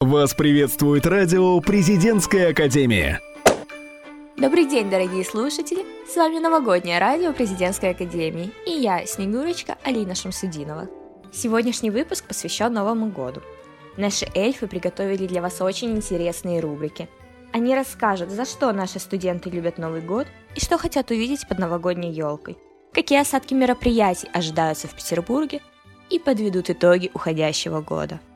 Вас приветствует радио «Президентская академия». Добрый день, дорогие слушатели! С вами новогоднее радио Президентской Академии и я, Снегурочка Алина Шамсудинова. Сегодняшний выпуск посвящен Новому году. Наши эльфы приготовили для вас очень интересные рубрики. Они расскажут, за что наши студенты любят Новый год и что хотят увидеть под новогодней елкой, какие осадки мероприятий ожидаются в Петербурге и подведут итоги уходящего года –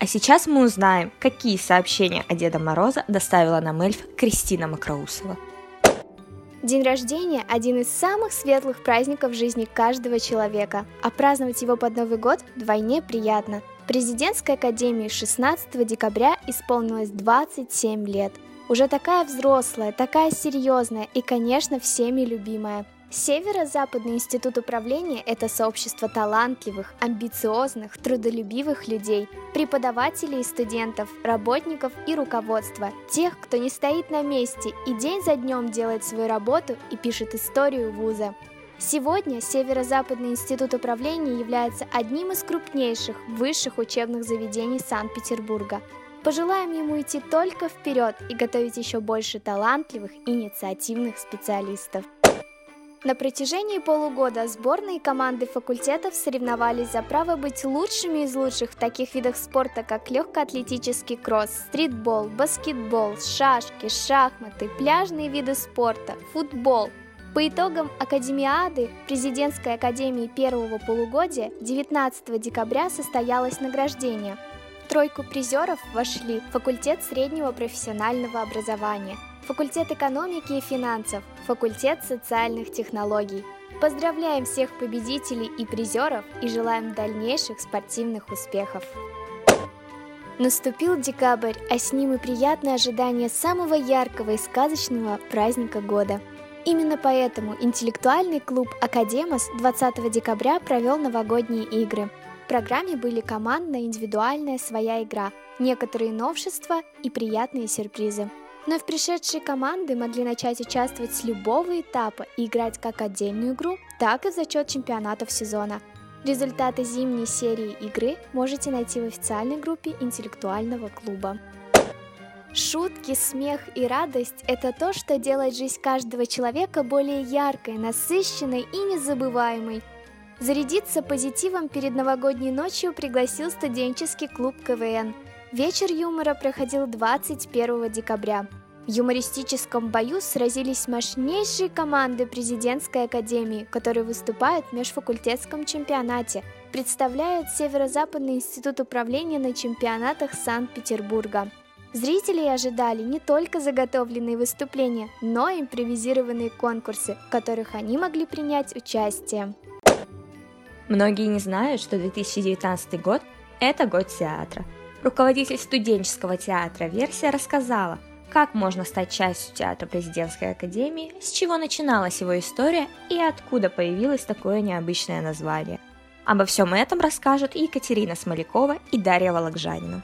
а сейчас мы узнаем, какие сообщения о Деда Мороза доставила нам эльф Кристина Макроусова. День рождения – один из самых светлых праздников в жизни каждого человека, а праздновать его под Новый год вдвойне приятно. Президентской академии 16 декабря исполнилось 27 лет. Уже такая взрослая, такая серьезная и, конечно, всеми любимая – Северо-Западный институт управления – это сообщество талантливых, амбициозных, трудолюбивых людей, преподавателей и студентов, работников и руководства, тех, кто не стоит на месте и день за днем делает свою работу и пишет историю вуза. Сегодня Северо-Западный институт управления является одним из крупнейших высших учебных заведений Санкт-Петербурга. Пожелаем ему идти только вперед и готовить еще больше талантливых, инициативных специалистов. На протяжении полугода сборные команды факультетов соревновались за право быть лучшими из лучших в таких видах спорта, как легкоатлетический кросс, стритбол, баскетбол, шашки, шахматы, пляжные виды спорта, футбол. По итогам Академиады Президентской академии первого полугодия 19 декабря состоялось награждение. В тройку призеров вошли факультет среднего профессионального образования – факультет экономики и финансов, факультет социальных технологий. Поздравляем всех победителей и призеров и желаем дальнейших спортивных успехов. Наступил декабрь, а с ним и приятное ожидание самого яркого и сказочного праздника года. Именно поэтому интеллектуальный клуб «Академос» 20 декабря провел новогодние игры. В программе были командная, индивидуальная своя игра, некоторые новшества и приятные сюрпризы. Вновь пришедшие команды могли начать участвовать с любого этапа и играть как отдельную игру, так и в зачет чемпионатов сезона. Результаты зимней серии игры можете найти в официальной группе интеллектуального клуба. Шутки, смех и радость – это то, что делает жизнь каждого человека более яркой, насыщенной и незабываемой. Зарядиться позитивом перед новогодней ночью пригласил студенческий клуб КВН. Вечер юмора проходил 21 декабря. Юмористическом бою сразились мощнейшие команды президентской академии, которые выступают в межфакультетском чемпионате, представляют Северо-Западный институт управления на чемпионатах Санкт-Петербурга. Зрителей ожидали не только заготовленные выступления, но и импровизированные конкурсы, в которых они могли принять участие. Многие не знают, что 2019 год – это год театра. Руководитель студенческого театра «Версия» рассказала, как можно стать частью театра президентской академии, с чего начиналась его история и откуда появилось такое необычное название. Обо всем этом расскажут Екатерина Смолякова и Дарья Вологжанина.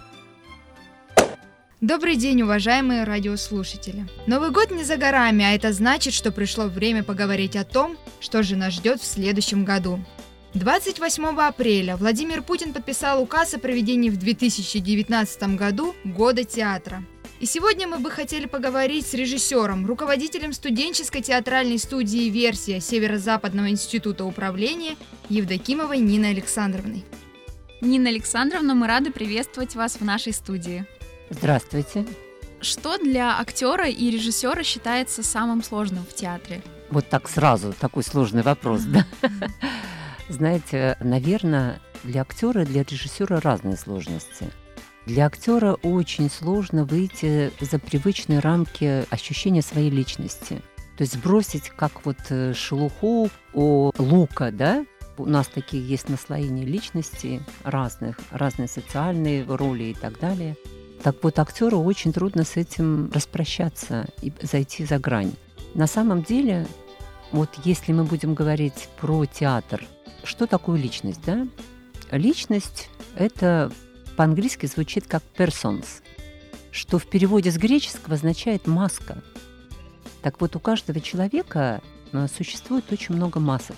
Добрый день, уважаемые радиослушатели. Новый год не за горами, а это значит, что пришло время поговорить о том, что же нас ждет в следующем году. 28 апреля Владимир Путин подписал указ о проведении в 2019 году Года театра. И сегодня мы бы хотели поговорить с режиссером, руководителем студенческой театральной студии «Версия» Северо-Западного института управления Евдокимовой Ниной Александровной. Нина Александровна, мы рады приветствовать вас в нашей студии. Здравствуйте. Что для актера и режиссера считается самым сложным в театре? Вот так сразу такой сложный вопрос, да? Знаете, наверное, для актера и для режиссера разные сложности – для актера очень сложно выйти за привычные рамки ощущения своей личности. То есть сбросить как вот э, шелуху о лука, да, у нас такие есть наслоения личности разных, разные социальные роли и так далее. Так вот, актеру очень трудно с этим распрощаться и зайти за грань. На самом деле, вот если мы будем говорить про театр, что такое личность, да? Личность – это по-английски звучит как persons, что в переводе с греческого означает маска. Так вот, у каждого человека э, существует очень много масок.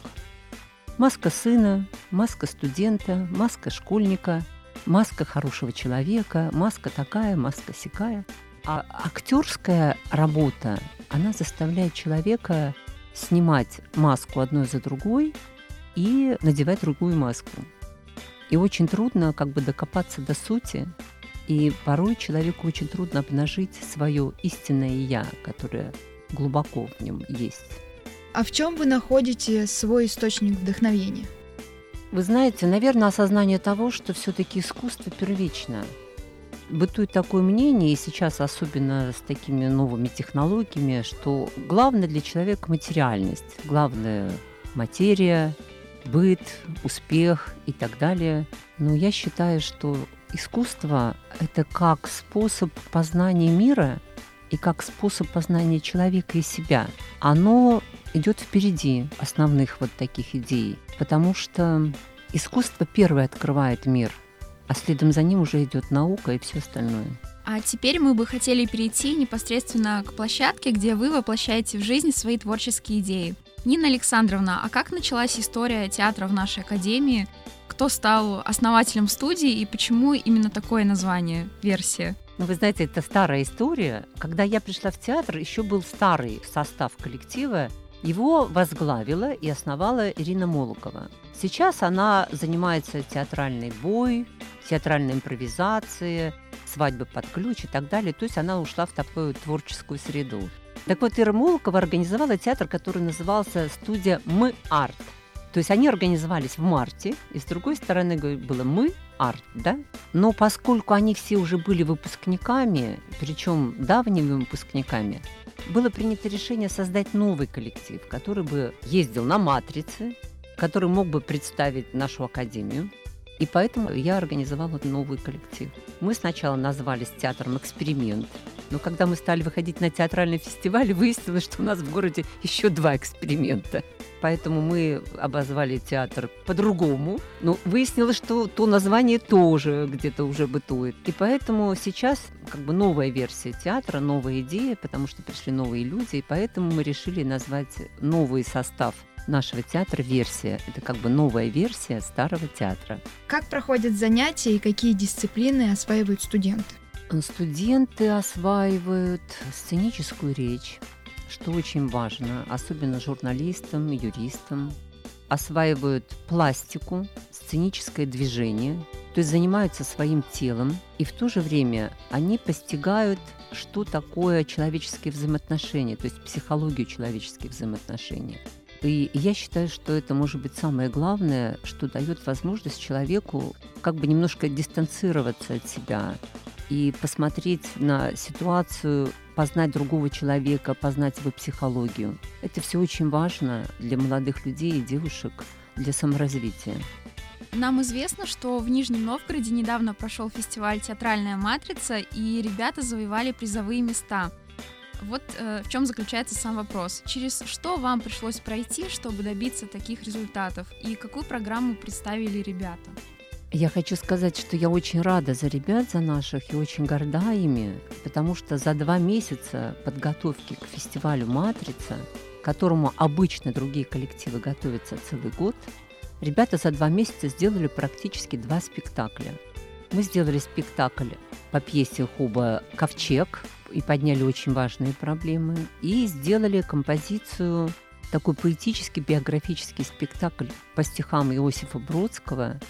Маска сына, маска студента, маска школьника, маска хорошего человека, маска такая, маска сякая. А актерская работа, она заставляет человека снимать маску одной за другой и надевать другую маску. И очень трудно как бы докопаться до сути, и порой человеку очень трудно обнажить свое истинное я, которое глубоко в нем есть. А в чем вы находите свой источник вдохновения? Вы знаете, наверное, осознание того, что все-таки искусство первично. Бытует такое мнение, и сейчас особенно с такими новыми технологиями, что главное для человека материальность, главное материя, быт, успех и так далее. Но я считаю, что искусство – это как способ познания мира и как способ познания человека и себя. Оно идет впереди основных вот таких идей, потому что искусство первое открывает мир, а следом за ним уже идет наука и все остальное. А теперь мы бы хотели перейти непосредственно к площадке, где вы воплощаете в жизнь свои творческие идеи. Нина Александровна, а как началась история театра в нашей академии? Кто стал основателем студии и почему именно такое название, версия? Ну, вы знаете, это старая история. Когда я пришла в театр, еще был старый состав коллектива. Его возглавила и основала Ирина Молокова. Сейчас она занимается театральной бой, театральной импровизацией, свадьбы под ключ и так далее. То есть она ушла в такую творческую среду. Так вот, Ира Молокова организовала театр, который назывался «Студия Мы Арт». То есть они организовались в марте, и с другой стороны было «Мы Арт», да? Но поскольку они все уже были выпускниками, причем давними выпускниками, было принято решение создать новый коллектив, который бы ездил на «Матрице», который мог бы представить нашу академию. И поэтому я организовала новый коллектив. Мы сначала назвались театром «Эксперимент», но когда мы стали выходить на театральный фестиваль, выяснилось, что у нас в городе еще два эксперимента. Поэтому мы обозвали театр по-другому. Но выяснилось, что то название тоже где-то уже бытует. И поэтому сейчас как бы новая версия театра, новая идея, потому что пришли новые люди, и поэтому мы решили назвать новый состав нашего театра версия. Это как бы новая версия старого театра. Как проходят занятия и какие дисциплины осваивают студенты? Студенты осваивают сценическую речь, что очень важно, особенно журналистам, юристам. Осваивают пластику, сценическое движение, то есть занимаются своим телом, и в то же время они постигают, что такое человеческие взаимоотношения, то есть психологию человеческих взаимоотношений. И я считаю, что это может быть самое главное, что дает возможность человеку как бы немножко дистанцироваться от себя и посмотреть на ситуацию, познать другого человека, познать его психологию. Это все очень важно для молодых людей и девушек для саморазвития. Нам известно, что в Нижнем Новгороде недавно прошел фестиваль «Театральная матрица», и ребята завоевали призовые места – вот э, в чем заключается сам вопрос. Через что вам пришлось пройти, чтобы добиться таких результатов? И какую программу представили ребята? Я хочу сказать, что я очень рада за ребят, за наших, и очень горда ими, потому что за два месяца подготовки к фестивалю «Матрица», которому обычно другие коллективы готовятся целый год, ребята за два месяца сделали практически два спектакля. Мы сделали спектакль по пьесе Хуба «Ковчег», и подняли очень важные проблемы, и сделали композицию такой поэтический биографический спектакль по стихам Иосифа Бродского.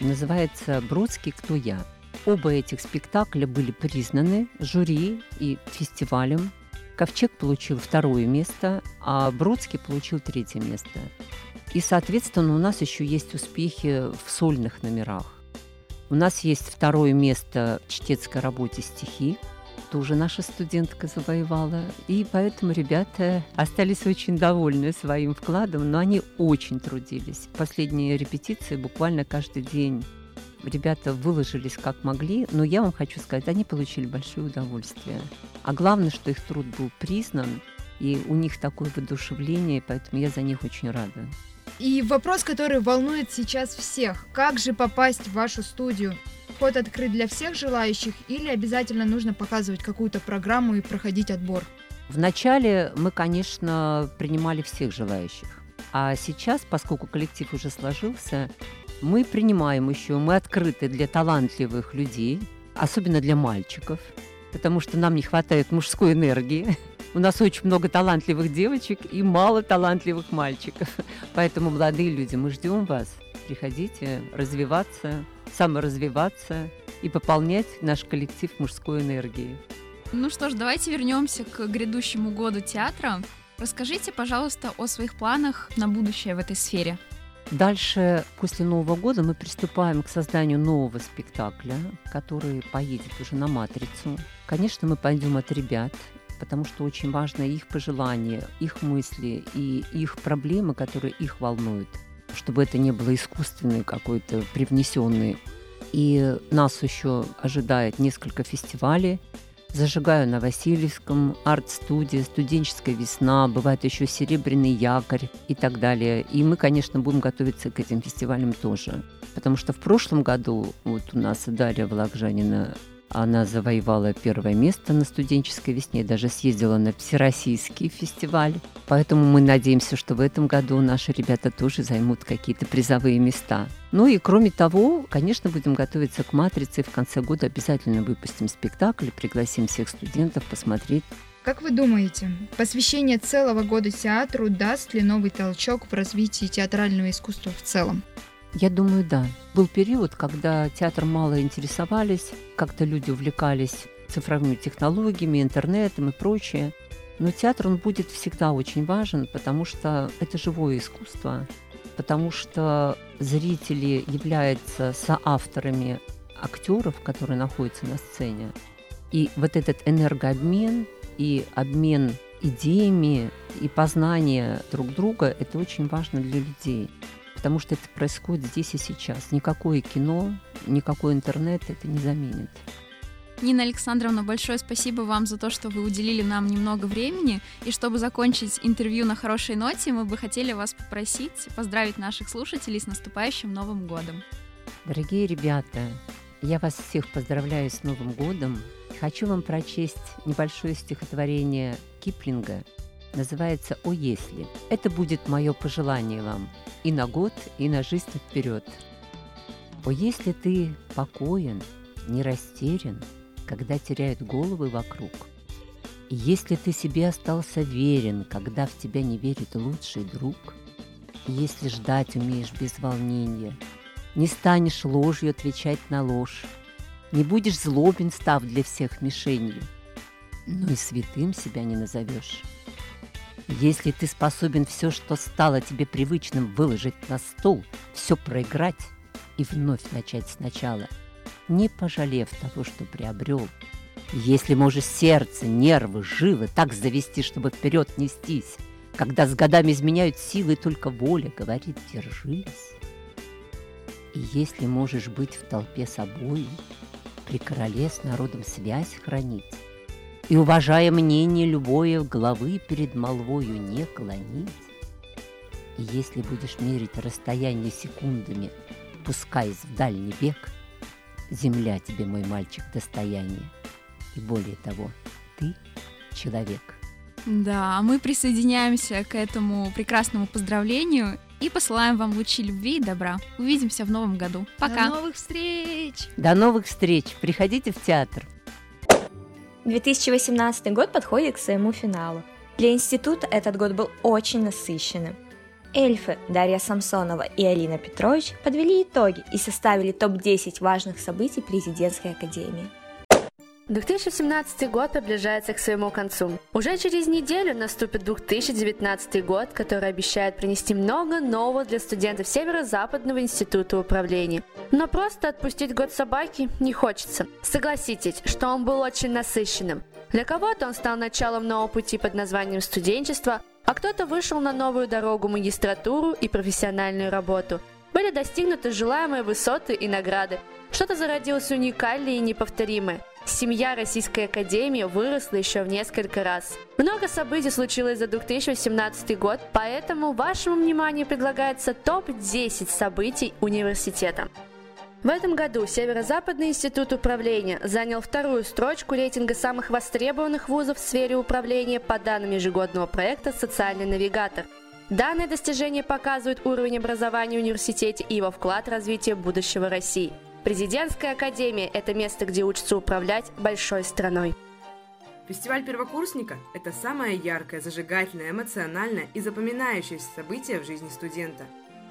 Называется «Бродский. Кто я?». Оба этих спектакля были признаны жюри и фестивалем. Ковчег получил второе место, а Бродский получил третье место. И, соответственно, у нас еще есть успехи в сольных номерах. У нас есть второе место в чтецкой работе «Стихи», тоже наша студентка завоевала. И поэтому ребята остались очень довольны своим вкладом, но они очень трудились. Последние репетиции буквально каждый день ребята выложились как могли, но я вам хочу сказать, они получили большое удовольствие. А главное, что их труд был признан, и у них такое воодушевление, поэтому я за них очень рада. И вопрос, который волнует сейчас всех. Как же попасть в вашу студию? Вход открыт для всех желающих или обязательно нужно показывать какую-то программу и проходить отбор? Вначале мы, конечно, принимали всех желающих. А сейчас, поскольку коллектив уже сложился, Мы принимаем еще, мы открыты для талантливых людей, особенно для мальчиков, потому что нам не хватает мужской энергии. У нас очень много талантливых девочек и мало талантливых мальчиков. Поэтому, молодые люди, мы ждем вас. Приходите развиваться, саморазвиваться и пополнять наш коллектив мужской энергией. Ну что ж, давайте вернемся к грядущему году театра. Расскажите, пожалуйста, о своих планах на будущее в этой сфере. Дальше, после Нового года, мы приступаем к созданию нового спектакля, который поедет уже на «Матрицу». Конечно, мы пойдем от ребят, потому что очень важно их пожелания, их мысли и их проблемы, которые их волнуют, чтобы это не было искусственный какой-то привнесенный. И нас еще ожидает несколько фестивалей, Зажигаю на Васильевском, арт-студия, студенческая весна, бывает еще серебряный якорь и так далее. И мы, конечно, будем готовиться к этим фестивалям тоже. Потому что в прошлом году вот у нас Дарья Вологжанина она завоевала первое место на студенческой весне, даже съездила на всероссийский фестиваль. Поэтому мы надеемся, что в этом году наши ребята тоже займут какие-то призовые места. Ну и кроме того, конечно, будем готовиться к «Матрице». В конце года обязательно выпустим спектакль, пригласим всех студентов посмотреть. Как вы думаете, посвящение целого года театру даст ли новый толчок в развитии театрального искусства в целом? Я думаю, да. Был период, когда театр мало интересовались, как-то люди увлекались цифровыми технологиями, интернетом и прочее. Но театр, он будет всегда очень важен, потому что это живое искусство, потому что зрители являются соавторами актеров, которые находятся на сцене. И вот этот энергообмен и обмен идеями и познание друг друга – это очень важно для людей потому что это происходит здесь и сейчас. Никакое кино, никакой интернет это не заменит. Нина Александровна, большое спасибо вам за то, что вы уделили нам немного времени. И чтобы закончить интервью на хорошей ноте, мы бы хотели вас попросить поздравить наших слушателей с наступающим Новым годом. Дорогие ребята, я вас всех поздравляю с Новым годом. Хочу вам прочесть небольшое стихотворение Киплинга – называется «О если». Это будет мое пожелание вам и на год, и на жизнь вперед. О если ты покоен, не растерян, когда теряют головы вокруг, и если ты себе остался верен, когда в тебя не верит лучший друг, если ждать умеешь без волнения, не станешь ложью отвечать на ложь, не будешь злобен, став для всех мишенью, но и святым себя не назовешь. Если ты способен все, что стало тебе привычным, выложить на стол, все проиграть и вновь начать сначала, не пожалев того, что приобрел, если можешь сердце, нервы, жилы так завести, чтобы вперед нестись, когда с годами изменяют силы, только воля говорит «держись». И если можешь быть в толпе собой, при короле с народом связь хранить, и, уважая мнение любое главы перед молвою не клонить. И если будешь мерить расстояние секундами, пускаясь в дальний век, земля тебе, мой мальчик, достояние. И более того, ты человек. Да, мы присоединяемся к этому прекрасному поздравлению и посылаем вам лучи любви и добра. Увидимся в новом году. Пока. До новых встреч! До новых встреч! Приходите в театр. 2018 год подходит к своему финалу. Для института этот год был очень насыщенным. Эльфы Дарья Самсонова и Алина Петрович подвели итоги и составили топ-10 важных событий президентской академии. 2017 год приближается к своему концу. Уже через неделю наступит 2019 год, который обещает принести много нового для студентов Северо-Западного института управления. Но просто отпустить год собаки не хочется. Согласитесь, что он был очень насыщенным. Для кого-то он стал началом нового пути под названием студенчество, а кто-то вышел на новую дорогу магистратуру и профессиональную работу. Были достигнуты желаемые высоты и награды. Что-то зародилось уникальное и неповторимое – Семья Российской Академии выросла еще в несколько раз. Много событий случилось за 2018 год, поэтому вашему вниманию предлагается топ-10 событий университета. В этом году Северо-Западный институт управления занял вторую строчку рейтинга самых востребованных вузов в сфере управления по данным ежегодного проекта «Социальный навигатор». Данные достижения показывают уровень образования в университете и его вклад в развитие будущего России. Президентская академия – это место, где учатся управлять большой страной. Фестиваль первокурсника – это самое яркое, зажигательное, эмоциональное и запоминающееся событие в жизни студента.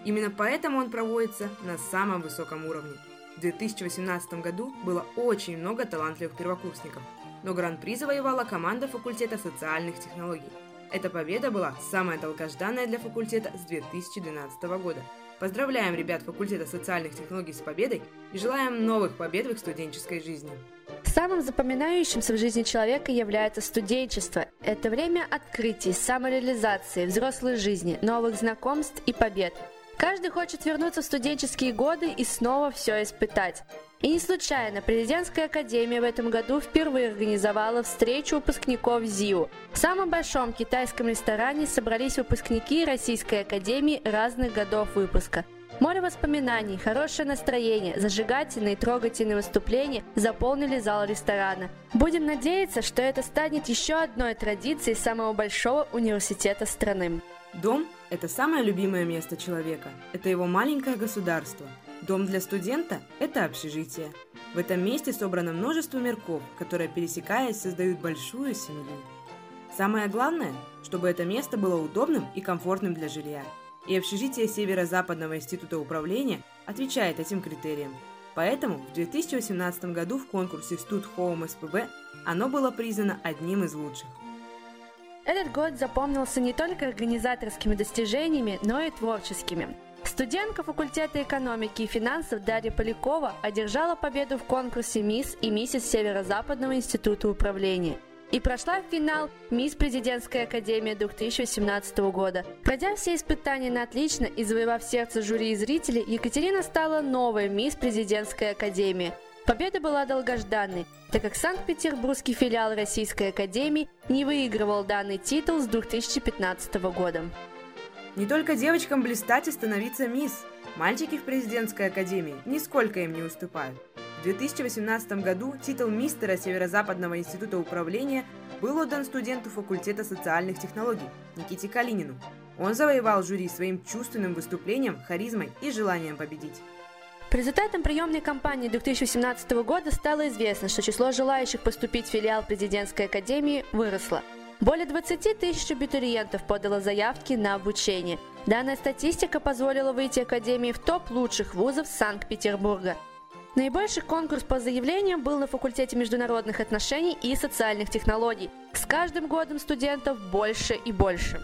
Именно поэтому он проводится на самом высоком уровне. В 2018 году было очень много талантливых первокурсников, но гран-при завоевала команда факультета социальных технологий. Эта победа была самая долгожданная для факультета с 2012 года. Поздравляем ребят факультета социальных технологий с победой и желаем новых побед в их студенческой жизни. Самым запоминающимся в жизни человека является студенчество. Это время открытий, самореализации, взрослой жизни, новых знакомств и побед. Каждый хочет вернуться в студенческие годы и снова все испытать. И не случайно Президентская академия в этом году впервые организовала встречу выпускников ЗИУ. В самом большом китайском ресторане собрались выпускники Российской академии разных годов выпуска. Море воспоминаний, хорошее настроение, зажигательные и трогательные выступления заполнили зал ресторана. Будем надеяться, что это станет еще одной традицией самого большого университета страны. Дом – это самое любимое место человека. Это его маленькое государство. Дом для студента – это общежитие. В этом месте собрано множество мирков, которые, пересекаясь, создают большую семью. Самое главное, чтобы это место было удобным и комфортным для жилья – и общежитие Северо-Западного института управления отвечает этим критериям. Поэтому в 2018 году в конкурсе Stud Home СПБ оно было признано одним из лучших. Этот год запомнился не только организаторскими достижениями, но и творческими. Студентка факультета экономики и финансов Дарья Полякова одержала победу в конкурсе «Мисс» и «Миссис Северо-Западного института управления» и прошла в финал Мисс Президентская академия 2018 года. Пройдя все испытания на отлично и завоевав сердце жюри и зрителей, Екатерина стала новой Мисс Президентской академии. Победа была долгожданной, так как Санкт-Петербургский филиал Российской Академии не выигрывал данный титул с 2015 года. Не только девочкам блистать и становиться мисс. Мальчики в президентской академии нисколько им не уступают. В 2018 году титул мистера Северо-Западного института управления был отдан студенту факультета социальных технологий Никите Калинину. Он завоевал жюри своим чувственным выступлением, харизмой и желанием победить. По результатам приемной кампании 2017 года стало известно, что число желающих поступить в филиал президентской академии выросло. Более 20 тысяч абитуриентов подало заявки на обучение. Данная статистика позволила выйти Академии в топ лучших вузов Санкт-Петербурга. Наибольший конкурс по заявлениям был на факультете международных отношений и социальных технологий. С каждым годом студентов больше и больше.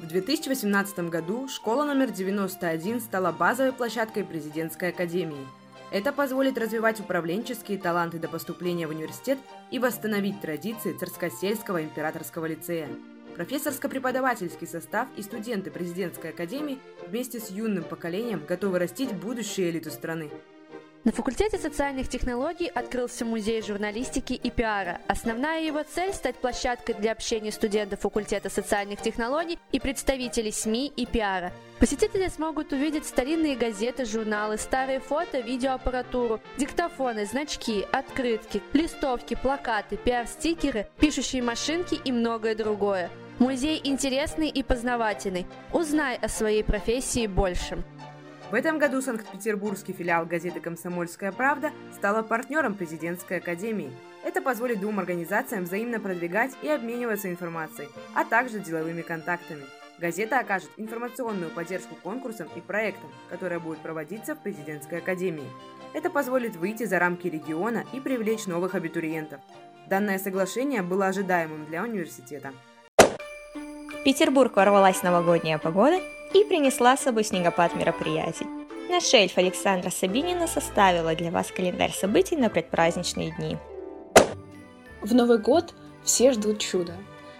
В 2018 году школа номер 91 стала базовой площадкой президентской академии. Это позволит развивать управленческие таланты до поступления в университет и восстановить традиции Царскосельского императорского лицея. Профессорско-преподавательский состав и студенты президентской академии вместе с юным поколением готовы растить будущую элиту страны. На факультете социальных технологий открылся музей журналистики и пиара. Основная его цель – стать площадкой для общения студентов факультета социальных технологий и представителей СМИ и пиара. Посетители смогут увидеть старинные газеты, журналы, старые фото, видеоаппаратуру, диктофоны, значки, открытки, листовки, плакаты, пиар-стикеры, пишущие машинки и многое другое. Музей интересный и познавательный. Узнай о своей профессии больше. В этом году Санкт-Петербургский филиал газеты «Комсомольская правда» стала партнером президентской академии. Это позволит двум организациям взаимно продвигать и обмениваться информацией, а также деловыми контактами. Газета окажет информационную поддержку конкурсам и проектам, которые будут проводиться в президентской академии. Это позволит выйти за рамки региона и привлечь новых абитуриентов. Данное соглашение было ожидаемым для университета. В Петербург ворвалась новогодняя погода и принесла с собой снегопад мероприятий. Наш шельф Александра Сабинина составила для вас календарь событий на предпраздничные дни. В Новый год все ждут чуда.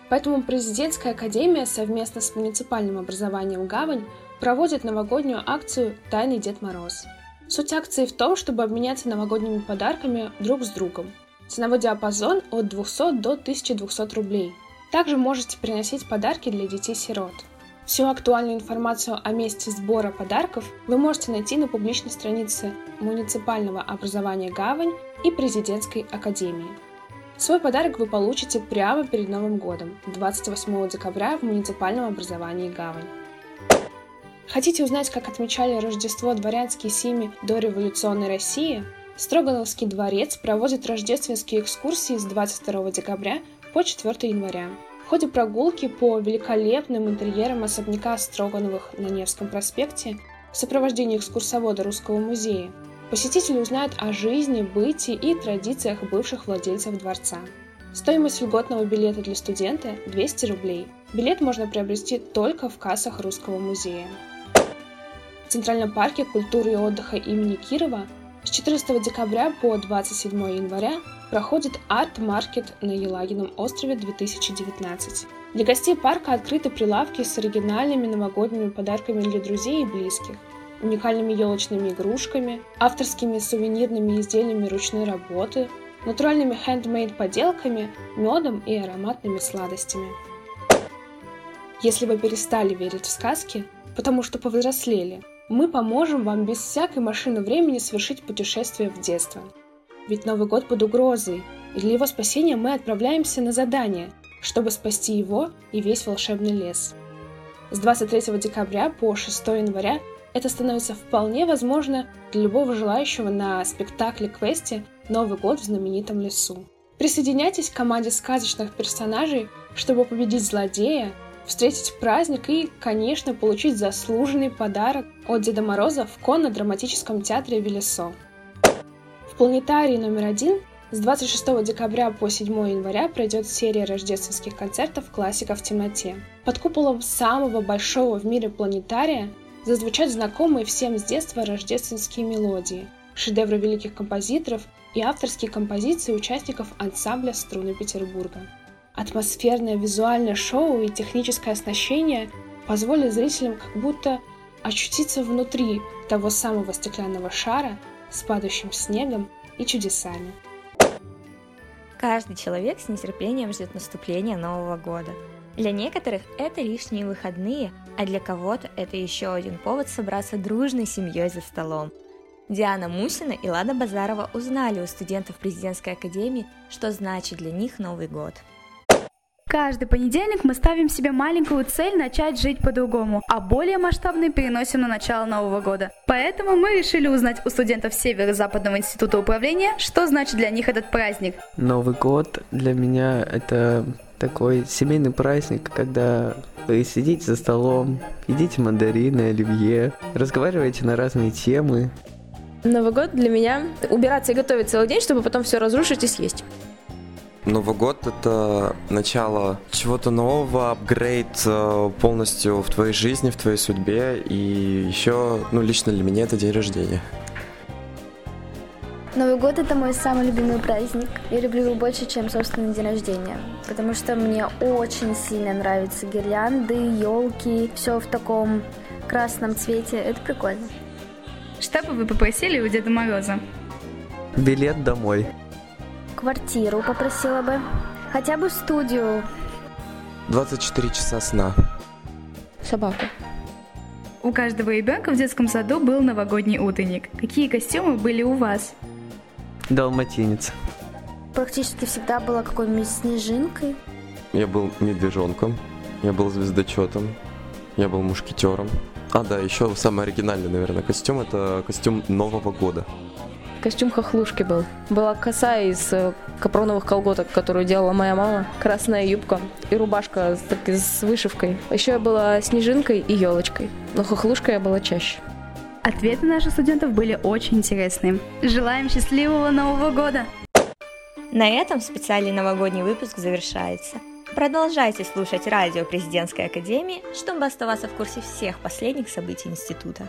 Поэтому президентская академия совместно с муниципальным образованием «Гавань» проводит новогоднюю акцию «Тайный Дед Мороз». Суть акции в том, чтобы обменяться новогодними подарками друг с другом. Ценовой диапазон от 200 до 1200 рублей – также можете приносить подарки для детей-сирот. Всю актуальную информацию о месте сбора подарков вы можете найти на публичной странице муниципального образования «Гавань» и президентской академии. Свой подарок вы получите прямо перед Новым годом, 28 декабря в муниципальном образовании «Гавань». Хотите узнать, как отмечали Рождество дворянские семьи до революционной России? Строгановский дворец проводит рождественские экскурсии с 22 декабря по 4 января. Ходе прогулки по великолепным интерьерам особняка Строгановых на Невском проспекте в сопровождении экскурсовода Русского музея посетители узнают о жизни, бытии и традициях бывших владельцев дворца. Стоимость льготного билета для студента – 200 рублей. Билет можно приобрести только в кассах Русского музея. В Центральном парке культуры и отдыха имени Кирова с 14 декабря по 27 января проходит арт-маркет на Елагином острове 2019. Для гостей парка открыты прилавки с оригинальными новогодними подарками для друзей и близких, уникальными елочными игрушками, авторскими сувенирными изделиями ручной работы, натуральными хендмейд поделками, медом и ароматными сладостями. Если вы перестали верить в сказки, потому что повзрослели, мы поможем вам без всякой машины времени совершить путешествие в детство. Ведь Новый год под угрозой, и для его спасения мы отправляемся на задание, чтобы спасти его и весь волшебный лес. С 23 декабря по 6 января это становится вполне возможно для любого желающего на спектакле-квесте «Новый год в знаменитом лесу». Присоединяйтесь к команде сказочных персонажей, чтобы победить злодея, встретить праздник и, конечно, получить заслуженный подарок от Деда Мороза в конно-драматическом театре Велесо. В планетарии номер один с 26 декабря по 7 января пройдет серия рождественских концертов классиков в темноте. Под куполом самого большого в мире планетария зазвучат знакомые всем с детства рождественские мелодии, шедевры великих композиторов и авторские композиции участников ансамбля «Струны Петербурга». Атмосферное визуальное шоу и техническое оснащение позволят зрителям как будто очутиться внутри того самого стеклянного шара с падающим снегом и чудесами. Каждый человек с нетерпением ждет наступления Нового года. Для некоторых это лишние выходные, а для кого-то это еще один повод собраться дружной семьей за столом. Диана Мусина и Лада Базарова узнали у студентов президентской академии, что значит для них Новый год. Каждый понедельник мы ставим себе маленькую цель начать жить по-другому, а более масштабный переносим на начало Нового года. Поэтому мы решили узнать у студентов Северо-Западного института управления, что значит для них этот праздник. Новый год для меня это такой семейный праздник, когда вы сидите за столом, едите мандарины, оливье, разговариваете на разные темы. Новый год для меня убираться и готовить целый день, чтобы потом все разрушить и съесть. Новый год — это начало чего-то нового, апгрейд э, полностью в твоей жизни, в твоей судьбе. И еще, ну, лично для меня это день рождения. Новый год это мой самый любимый праздник. Я люблю его больше, чем собственный день рождения, потому что мне очень сильно нравятся гирлянды, елки, все в таком красном цвете. Это прикольно. Что бы вы попросили у Деда Мороза? Билет домой квартиру попросила бы. Хотя бы студию. 24 часа сна. Собаку. У каждого ребенка в детском саду был новогодний утренник. Какие костюмы были у вас? Далматинец. Практически всегда была какой-нибудь снежинкой. Я был медвежонком, я был звездочетом, я был мушкетером. А, да, еще самый оригинальный, наверное, костюм – это костюм Нового года. Костюм хохлушки был. Была коса из э, капроновых колготок, которую делала моя мама. Красная юбка и рубашка с, так, с вышивкой. Еще я была снежинкой и елочкой. Но хохлушкой я была чаще. Ответы наших студентов были очень интересные. Желаем счастливого Нового года! На этом специальный новогодний выпуск завершается. Продолжайте слушать радио Президентской Академии, чтобы оставаться в курсе всех последних событий института.